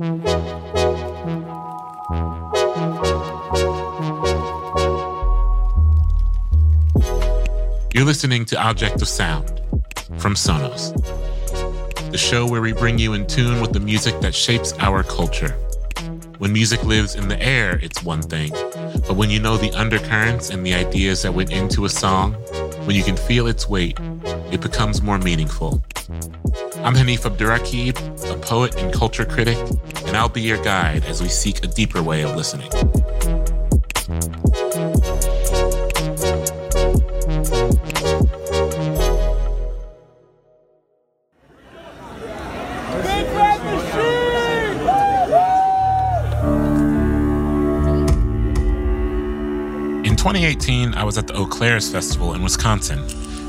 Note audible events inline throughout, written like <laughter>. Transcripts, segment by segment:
You're listening to Object of Sound from Sonos, the show where we bring you in tune with the music that shapes our culture. When music lives in the air, it's one thing, but when you know the undercurrents and the ideas that went into a song, when you can feel its weight, it becomes more meaningful. I'm Hanif Abdurraqib, a poet and culture critic, and I'll be your guide as we seek a deeper way of listening. In 2018, I was at the Eau Claires Festival in Wisconsin,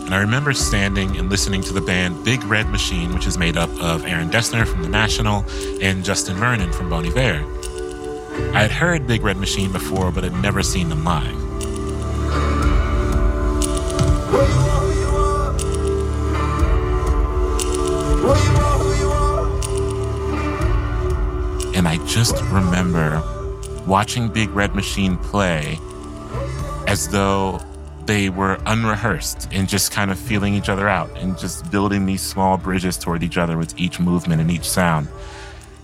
and I remember standing and listening to the band Big Red Machine, which is made up of Aaron Dessner from The National and Justin Vernon from Bon Iver. I had heard Big Red Machine before, but had never seen them live. And I just remember watching Big Red Machine play as though they were unrehearsed and just kind of feeling each other out and just building these small bridges toward each other with each movement and each sound.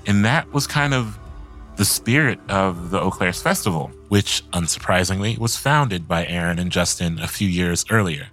And that was kind of the spirit of the Eau Claires Festival, which unsurprisingly was founded by Aaron and Justin a few years earlier.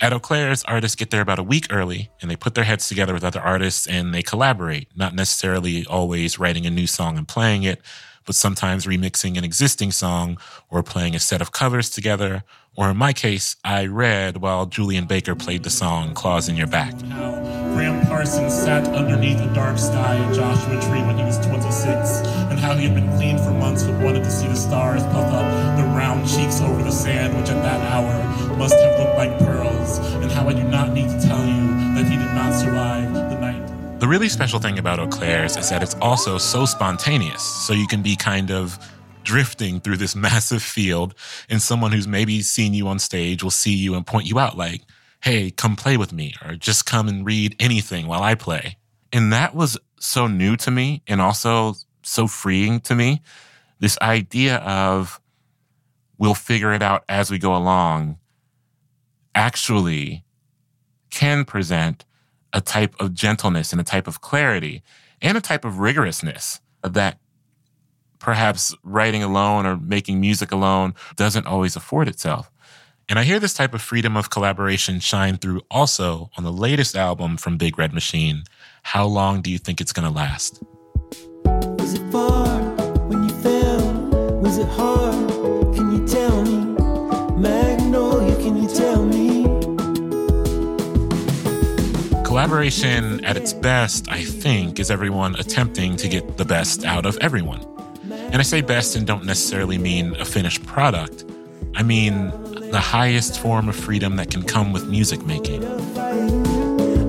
At Eau Claires, artists get there about a week early and they put their heads together with other artists and they collaborate, not necessarily always writing a new song and playing it, but sometimes remixing an existing song or playing a set of covers together. Or in my case, I read while Julien Baker played the song Claws in Your Back. How Gram Parsons sat underneath a dark sky in Joshua Tree when he was 26, and how he had been clean for months but wanted to see the stars puff up the round cheeks over the sand, which at that hour must have looked like pearls, and how I do not need to tell you that he did not survive the night. The really special thing about Eau Claires is that it's also so spontaneous, so you can be kind of drifting through this massive field, and someone who's maybe seen you on stage will see you and point you out, like, hey, come play with me, or just come and read anything while I play. And that was so new to me and also so freeing to me. This idea of we'll figure it out as we go along actually can present a type of gentleness and a type of clarity and a type of rigorousness that perhaps writing alone or making music alone doesn't always afford itself. And I hear this type of freedom of collaboration shine through also on the latest album from Big Red Machine. How long do you think it's going to last? Was it far when you fell? Was it hard? Can you tell me? Magnolia, can you tell me? Collaboration at its best, I think, is everyone attempting to get the best out of everyone. And I say best and don't necessarily mean a finished product. I mean the highest form of freedom that can come with music making.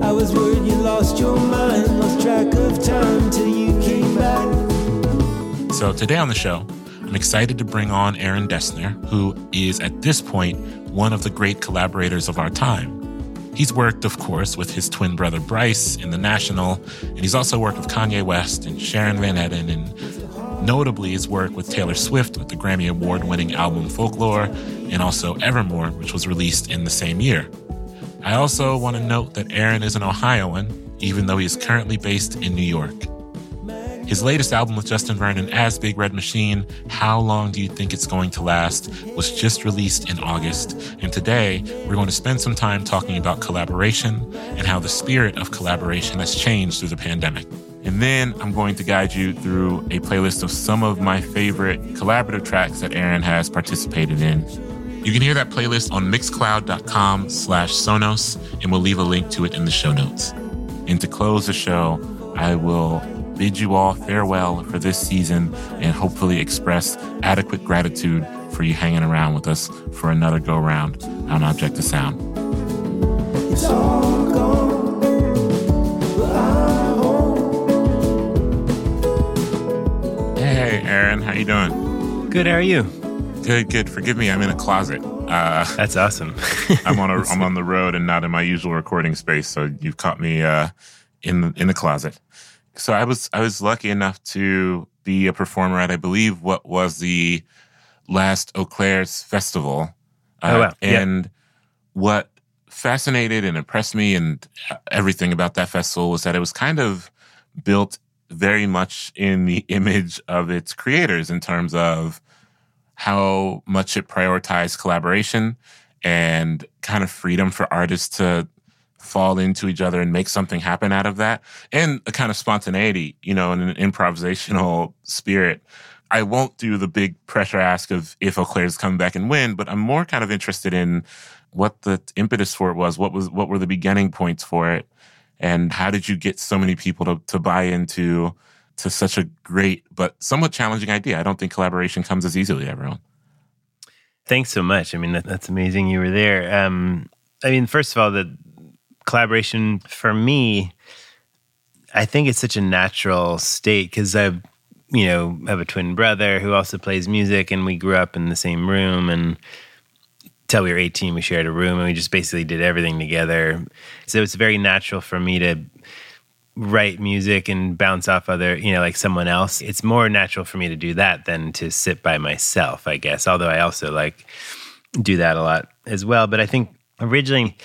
I was worried you lost your mind, lost track of time till you came back. So today on the show, I'm excited to bring on Aaron Dessner, who is at this point one of the great collaborators of our time. He's worked, of course, with his twin brother Bryce in The National, and he's also worked with Kanye West and Sharon Van Etten, and notably his work with Taylor Swift with the Grammy Award winning album Folklore, and also Evermore, which was released in the same year. I also want to note that Aaron is an Ohioan, even though he is currently based in New York. His latest album with Justin Vernon as Big Red Machine, How Long Do You Think It's Going to Last, was just released in August. And today, we're going to spend some time talking about collaboration and how the spirit of collaboration has changed through the pandemic. And then I'm going to guide you through a playlist of some of my favorite collaborative tracks that Aaron has participated in. You can hear that playlist on mixcloud.com slash Sonos, and we'll leave a link to it in the show notes. And to close the show, I will bid you all farewell for this season and hopefully express adequate gratitude for you hanging around with us for another go round on Object of Sound. You doing? Good. How are you? Good, good. Forgive me, I'm in a closet. Uh, That's awesome. <laughs> I'm on a, <laughs> I'm on the road and not in my usual recording space, so you've caught me uh, in in the closet. So I was I was lucky enough to be a performer at I believe what was the last Eau Claire's festival. Oh, wow. Yeah. And what fascinated and impressed me and everything about that festival was that it was kind of built very much in the <laughs> image of its creators in terms of how much it prioritized collaboration and kind of freedom for artists to fall into each other and make something happen out of that and a kind of spontaneity you know and an improvisational <laughs> spirit. I won't do the big pressure ask of if Eau Claire's come back and win but i'm more kind of interested in what the impetus for it was what was what were the beginning points for it and how did you get so many people to, to buy into to such a great but somewhat challenging idea i don't think collaboration comes as easily everyone Thanks so much. I mean, that, that's amazing you were there. Um, I mean, first of all, the collaboration for me, I think it's such a natural state because I've, you know, have a twin brother who also plays music, and we grew up in the same room. And till we were 18, we shared a room, and we just basically did everything together. So it's very natural for me to write music and bounce off other, you know, like someone else. It's more natural for me to do that than to sit by myself, I guess. Although I also like do that a lot as well. But I think originally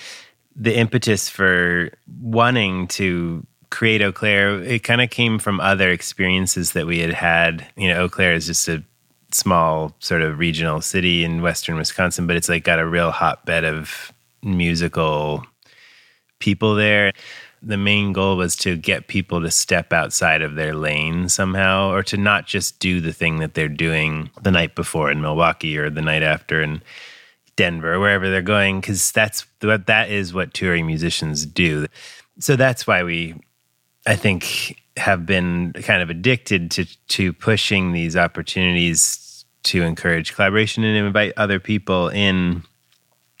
the impetus for wanting to create Eau Claire, it kind of came from other experiences that we had had. You know, Eau Claire is just a small sort of regional city in western Wisconsin, but it's like got a real hotbed of musical people there the main goal was to get people to step outside of their lane somehow or to not just do the thing that they're doing the night before in Milwaukee or the night after in Denver wherever they're going cuz that's what that is what touring musicians do. So that's why we I think have been kind of addicted to to pushing these opportunities to encourage collaboration and invite other people in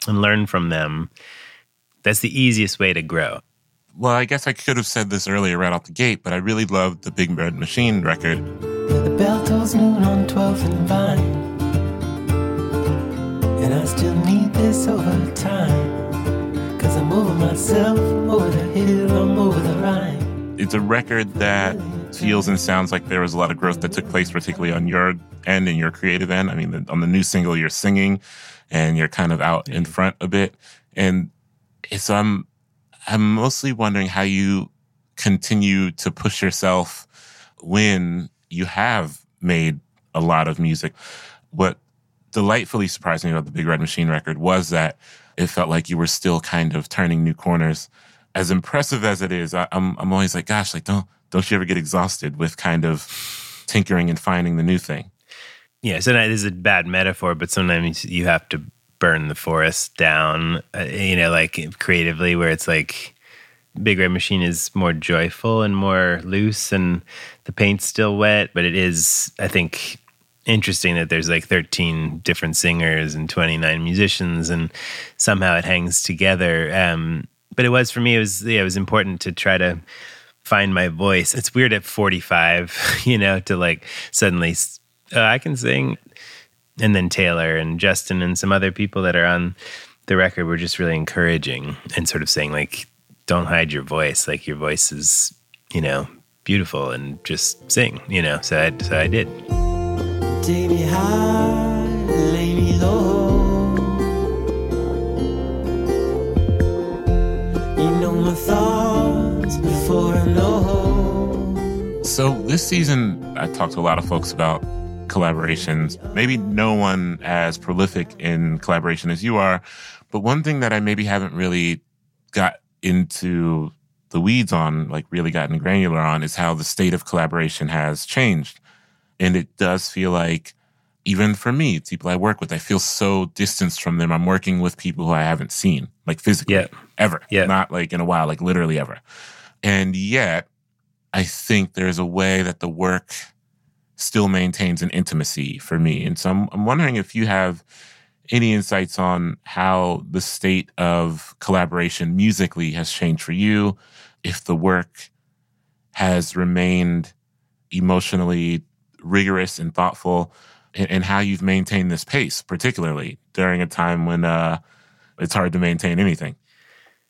and learn from them. That's the easiest way to grow well, I guess I could have said this earlier right off the gate, but I really loved the Big Red Machine record. The bell tolls noon on 12th and Vine. And I still need this over time. Cause I'm over myself, over the hill, I'm over the Rhine. It's a record that feels and sounds like there was a lot of growth that took place, particularly on your end and your creative end. I mean, on the new single, you're singing and you're kind of out in front a bit. And so I'm I'm mostly wondering how you continue to push yourself when you have made a lot of music. What delightfully surprised me about the Big Red Machine record was that it felt like you were still kind of turning new corners. As impressive as it is, I, I'm I'm always like, gosh, like don't don't you ever get exhausted with kind of tinkering and finding the new thing? Yeah, so that is a bad metaphor, but sometimes you have to burn the forest down, uh, you know, like creatively, where it's like Big Red Machine is more joyful and more loose, and the paint's still wet, but it is, I think, interesting that there's like 13 different singers and 29 musicians, and somehow it hangs together. Um, but it was for me, it was yeah, it was important to try to find my voice. It's weird at 45, <laughs> you know, to like suddenly oh, I can sing and then Taylor and Justin and some other people that are on the record were just really encouraging and sort of saying like don't hide your voice like your voice is you know beautiful and just sing you know so I, so I did Take me high, lay me low. So this season, I talked to a lot of folks about collaborations. Maybe no one as prolific in collaboration as you are, but one thing that I maybe haven't really got into the weeds on, like really gotten granular on, is how the state of collaboration has changed. And it does feel like, even for me, people I work with, I feel so distanced from them. I'm working with people who I haven't seen, like physically, Yeah. ever. Yeah. Not like in a while, like literally ever. And yet, I think there's a way that the work still maintains an intimacy for me. And so I'm, I'm wondering if you have any insights on how the state of collaboration musically has changed for you, if the work has remained emotionally rigorous and thoughtful, and, and how you've maintained this pace, particularly during a time when uh, it's hard to maintain anything.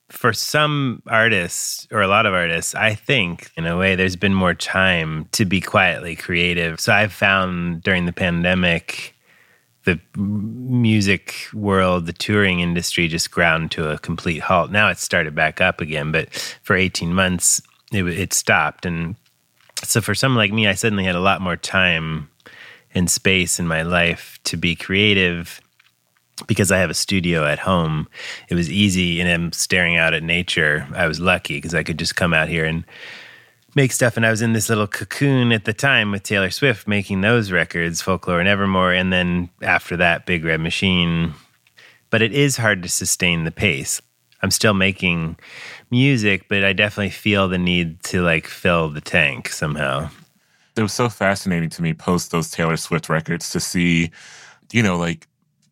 For some artists or a lot of artists, I think in a way there's been more time to be quietly creative. So I've found during the pandemic, the music world, the touring industry just ground to a complete halt. Now it's started back up again, but for 18 months, it, it stopped. And so for someone like me, I suddenly had a lot more time and space in my life to be creative because I have a studio at home, it was easy and I'm staring out at nature. I was lucky because I could just come out here and make stuff. And I was in this little cocoon at the time with Taylor Swift making those records, Folklore and Evermore. And then after that, Big Red Machine. But it is hard to sustain the pace. I'm still making music, but I definitely feel the need to like fill the tank somehow. It was so fascinating to me post those Taylor Swift records to see, you know, like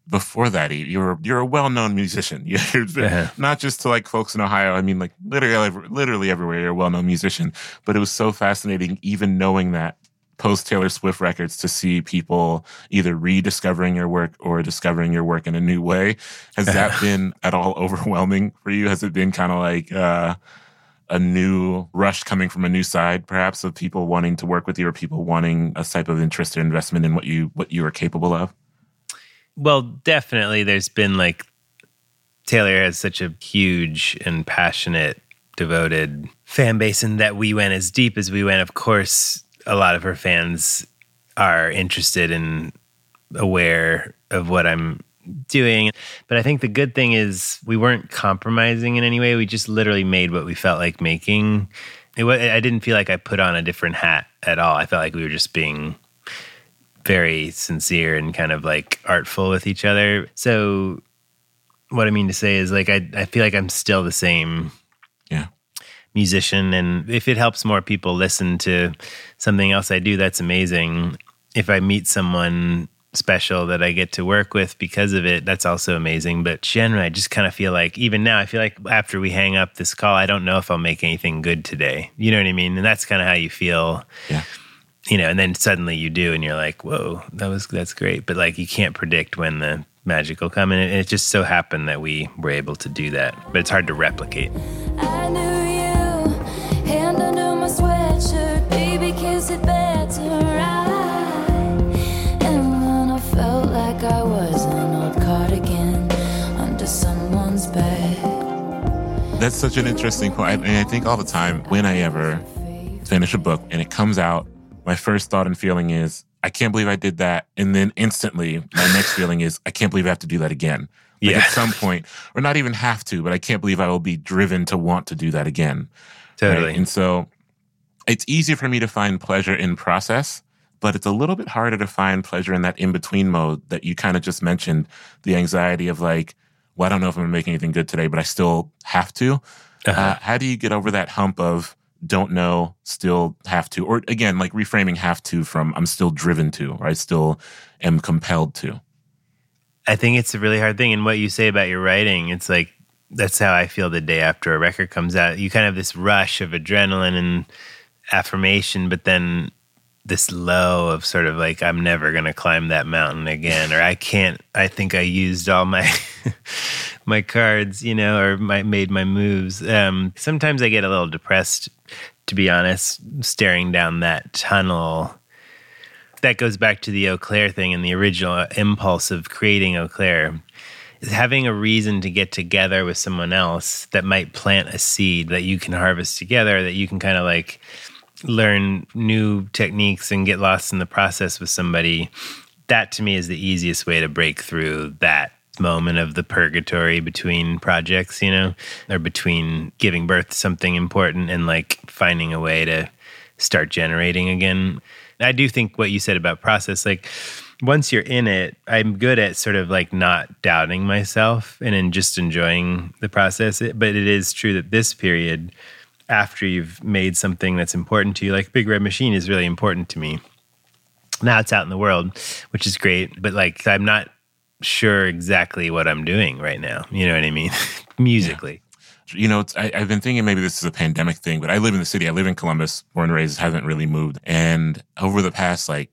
before that you're you're a well-known musician. <laughs> You're uh-huh. not just to like folks in ohio i mean like literally literally everywhere you're a well-known musician. But it was so fascinating even knowing that post taylor swift records to see people either rediscovering your work or discovering your work in a new way. Has that <laughs> been at all overwhelming for you? Has it been kind of like uh, a new rush coming from a new side perhaps of people wanting to work with you or people wanting a type of interest or investment in what you what you are capable of well, definitely there's been like Taylor has such a huge and passionate, devoted fan base, and that we went as deep as we went. Of course, a lot of her fans are interested and aware of what I'm doing. But I think the good thing is we weren't compromising in any way. We just literally made what we felt like making. It, I didn't feel like I put on a different hat at all. I felt like we were just being very sincere and kind of like artful with each other. So what I mean to say is like I I feel like I'm still the same yeah musician and if it helps more people listen to something else I do that's amazing. If I meet someone special that I get to work with because of it, that's also amazing. But generally, I just kind of feel like, even now, I feel like after we hang up this call, I don't know if I'll make anything good today. You know what I mean? And that's kind of how you feel. Yeah you know, and then suddenly you do, and you're like, "Whoa, that was that's great." But like, you can't predict when the magic will come, and it, it just so happened that we were able to do that. But it's hard to replicate. I knew you, hand under my sweatshirt, baby, kiss it better, right? And when I felt like I was an old cardigan under someone's bed. That's such an interesting point. And I think all the time when I ever finish a book and it comes out my first thought and feeling is, I can't believe I did that. And then instantly, my <laughs> next feeling is, I can't believe I have to do that again. Like yeah. at some <laughs> point, or not even have to, but I can't believe I will be driven to want to do that again. Totally. Right? And so it's easy for me to find pleasure in process, but it's a little bit harder to find pleasure in that in between mode that you kind of just mentioned the anxiety of like, well, I don't know if I'm going to make anything good today, but I still have to. Uh-huh. Uh, how do you get over that hump of, don't know, still have to, or again, like reframing have to from I'm still driven to, or I still am compelled to. I think it's a really hard thing. And what you say about your writing, it's like that's how I feel the day after a record comes out. You kind of have this rush of adrenaline and affirmation, but then this low of sort of like I'm never gonna climb that mountain again, or I can't. I think I used all my <laughs> my cards, you know, or my made my moves. Um, sometimes I get a little depressed, to be honest, staring down that tunnel. That goes back to the Eau Claire thing and the original impulse of creating Eau Claire. Is Having a reason to get together with someone else that might plant a seed that you can harvest together, that you can kind of like learn new techniques and get lost in the process with somebody, that to me is the easiest way to break through that moment of the purgatory between projects, you know, or between giving birth to something important and like finding a way to start generating again. I do think what you said about process, like once you're in it, I'm good at sort of like not doubting myself and in just enjoying the process. But it is true that this period, after you've made something that's important to you, like Big Red Machine is really important to me. Now it's out in the world, which is great. But like, I'm not sure exactly what I'm doing right now. You know what I mean? <laughs> Musically. Yeah. You know, I, have been thinking maybe this is a pandemic thing, but I live in the city. I live in Columbus, born and raised, haven't really moved. And over the past like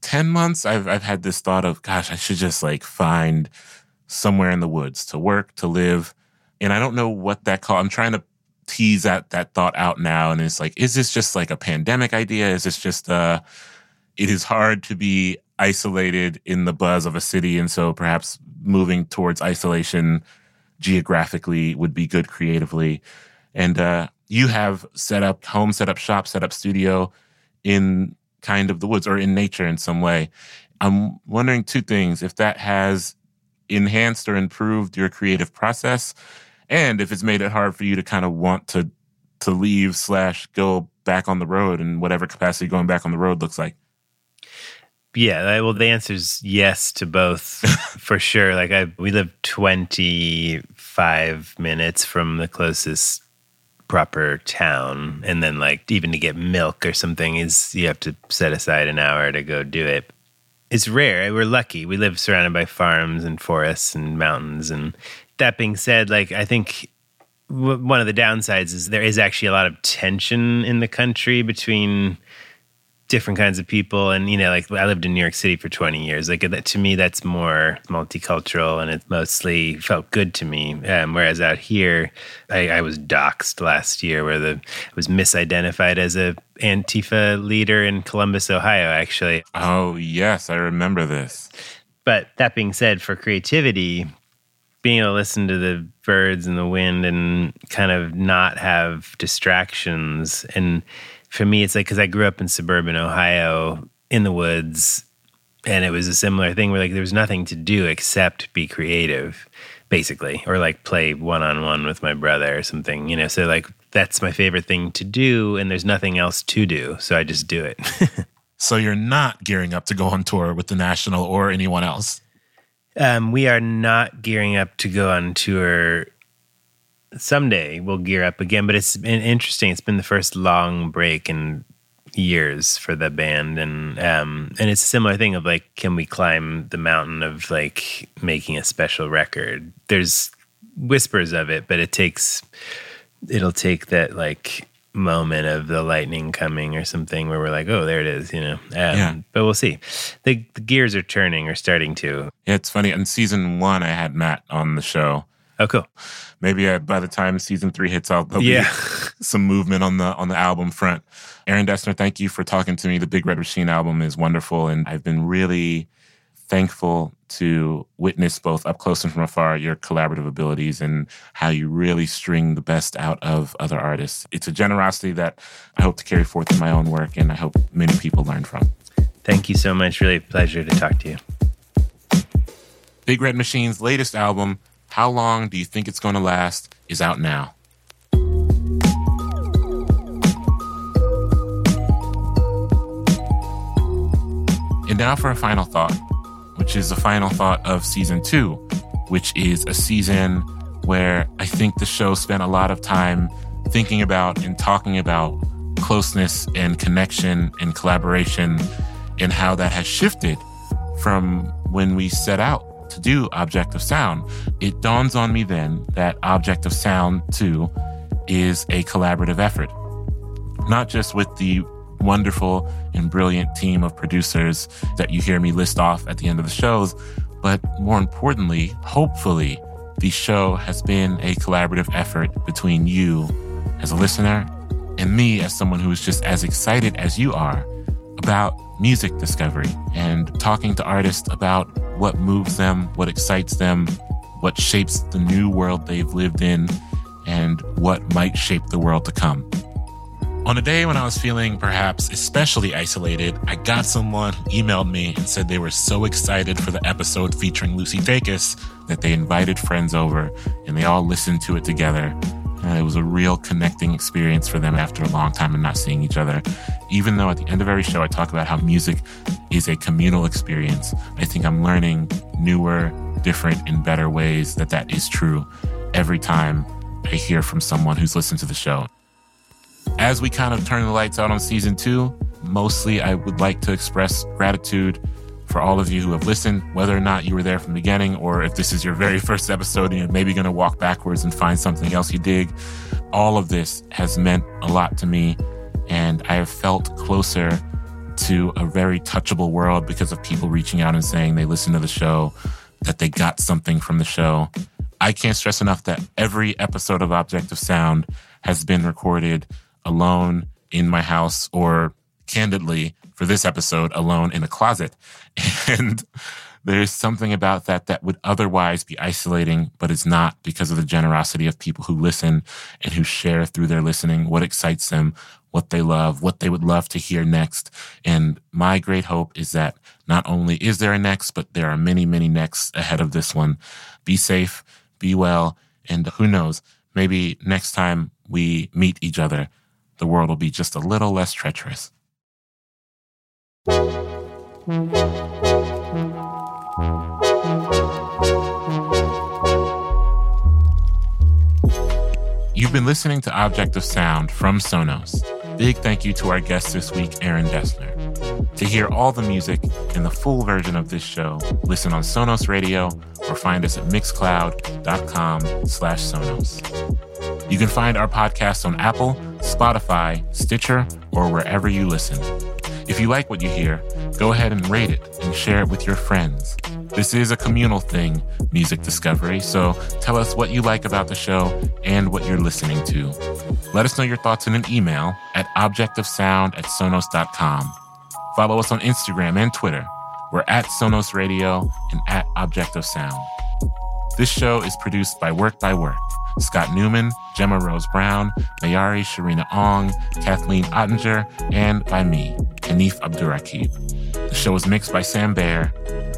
10 months, I've, I've had this thought of, gosh, I should just like find somewhere in the woods to work, to live, And I don't know what that call. I'm trying to tease that that thought out now, and it's like, is this just like a pandemic idea? Is this just uh it is hard to be isolated in the buzz of a city, and so perhaps moving towards isolation geographically would be good creatively. And uh, you have set up home, set up shop, set up studio in kind of the woods or in nature in some way. I'm wondering two things if that has enhanced or improved your creative process, and if it's made it hard for you to kind of want to to leave slash go back on the road in whatever capacity going back on the road looks like. Yeah, well, the answer is yes to both <laughs> for sure. Like I, we live 25 minutes from the closest proper town, and then like even to get milk or something is you have to set aside an hour to go do it. It's rare. We're lucky. We live surrounded by farms and forests and mountains. And that being said, like I think w- one of the downsides is there is actually a lot of tension in the country between different kinds of people. And you know like i lived in new york city for 20 years. Like that to me that's more multicultural and it mostly felt good to me. Um, whereas out here I, I, was doxxed last year where the I was misidentified as a antifa leader in columbus ohio actually. Oh yes i remember this. But that being said for creativity being able to listen to the birds and the wind and kind of not have distractions and for me, it's like because I grew up in suburban Ohio in the woods, and it was a similar thing where like there was nothing to do except be creative, basically, or like play one on one with my brother or something, you know. So like that's my favorite thing to do, and there's nothing else to do, so I just do it. <laughs> so you're not gearing up to go on tour with the National or anyone else. Um, we are not gearing up to go on tour someday we'll gear up again. But it's been interesting. It's been the first long break in years for the band, and um, and it's a similar thing of like, can we climb the mountain of like making a special record? There's whispers of it, but it takes it'll take that like moment of the lightning coming or something where we're like, oh, there it is, you know. Um, yeah. But we'll see. The, the, gears are turning or starting to. Yeah, it's funny. In season one, I had Matt on the show, Oh, cool. Maybe I, by the time season three hits out, there'll yeah. be <laughs> some movement on the on the album front. Aaron Dessner, thank you for talking to me. The Big Red Machine album is wonderful, and I've been really thankful to witness both up close and from afar your collaborative abilities and how you really string the best out of other artists. It's a generosity that I hope to carry forth in my own work, and I hope many people learn from. Thank you so much. Really a pleasure to talk to you. Big Red Machine's latest album, how Long Do You Think It's Gonna Last is out now. And now for a final thought, which is the final thought of season two, which is a season where I think the show spent a lot of time thinking about and talking about closeness and connection and collaboration and how that has shifted from when we set out to do Object of Sound. It dawns on me then that Object of Sound too is a collaborative effort, not just with the wonderful and brilliant team of producers that you hear me list off at the end of the shows, but more importantly, hopefully, the show has been a collaborative effort between you as a listener and me as someone who is just as excited as you are about music discovery and talking to artists about what moves them, what excites them, what shapes the new world they've lived in, and what might shape the world to come. On a day when I was feeling perhaps especially isolated, I got someone who emailed me and said they were so excited for the episode featuring Lucy Dacus that they invited friends over and they all listened to it together. And it was a real connecting experience for them after a long time of not seeing each other even though at the end of every show I talk about how music is a communal experience, I think I'm learning newer, different, and better ways that that is true every time I hear from someone who's listened to the show. As we kind of turn the lights out on season two, mostly I would like to express gratitude for all of you who have listened, whether or not you were there from the beginning, or if this is your very first episode and you're maybe going to walk backwards and find something else you dig. All of this has meant a lot to me and I have felt closer to a very touchable world because of people reaching out and saying they listen to the show, that they got something from the show. I can't stress enough that every episode of Object of Sound has been recorded alone in my house or candidly for this episode alone in a closet. <laughs> And there's something about that that would otherwise be isolating, but it's not because of the generosity of people who listen and who share through their listening what excites them, what they love, what they would love to hear next. And my great hope is that not only is there a next, but there are many, many next ahead of this one. Be safe, be well, and who knows, maybe next time we meet each other, the world will be just a little less treacherous. You've been listening to Object of Sound from Sonos. Big thank you to our guest this week, Aaron Dessner. To hear all the music and the full version of this show, listen on Sonos Radio or find us at mixcloud.com slash Sonos. You can find our podcast on Apple, Spotify, Stitcher, or wherever you listen. If you like what you hear, go ahead and rate it and share it with your friends. This is a communal thing, music discovery, so tell us what you like about the show and what you're listening to. Let us know your thoughts in an email at objectofsound at sonos.com. Follow us on Instagram and Twitter. We're at Sonos Radio and at Object of Sound. This show is produced by Work by Work. Scott Newman, Gemma Rose Brown, Mayari Sharina Ong, Kathleen Ottinger, and by me, Hanif Abdurraqib. The show is mixed by Sam Baer.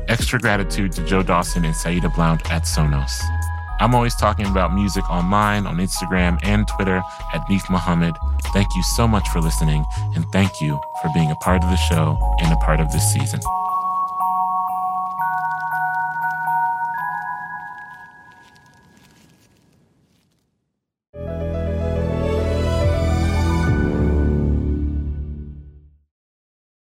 Extra gratitude to Joe Dawson and Saida Blount at Sonos. I'm always talking about music online on Instagram and Twitter at Nif Muhammad. Thank you so much for listening, and thank you for being a part of the show and a part of this season.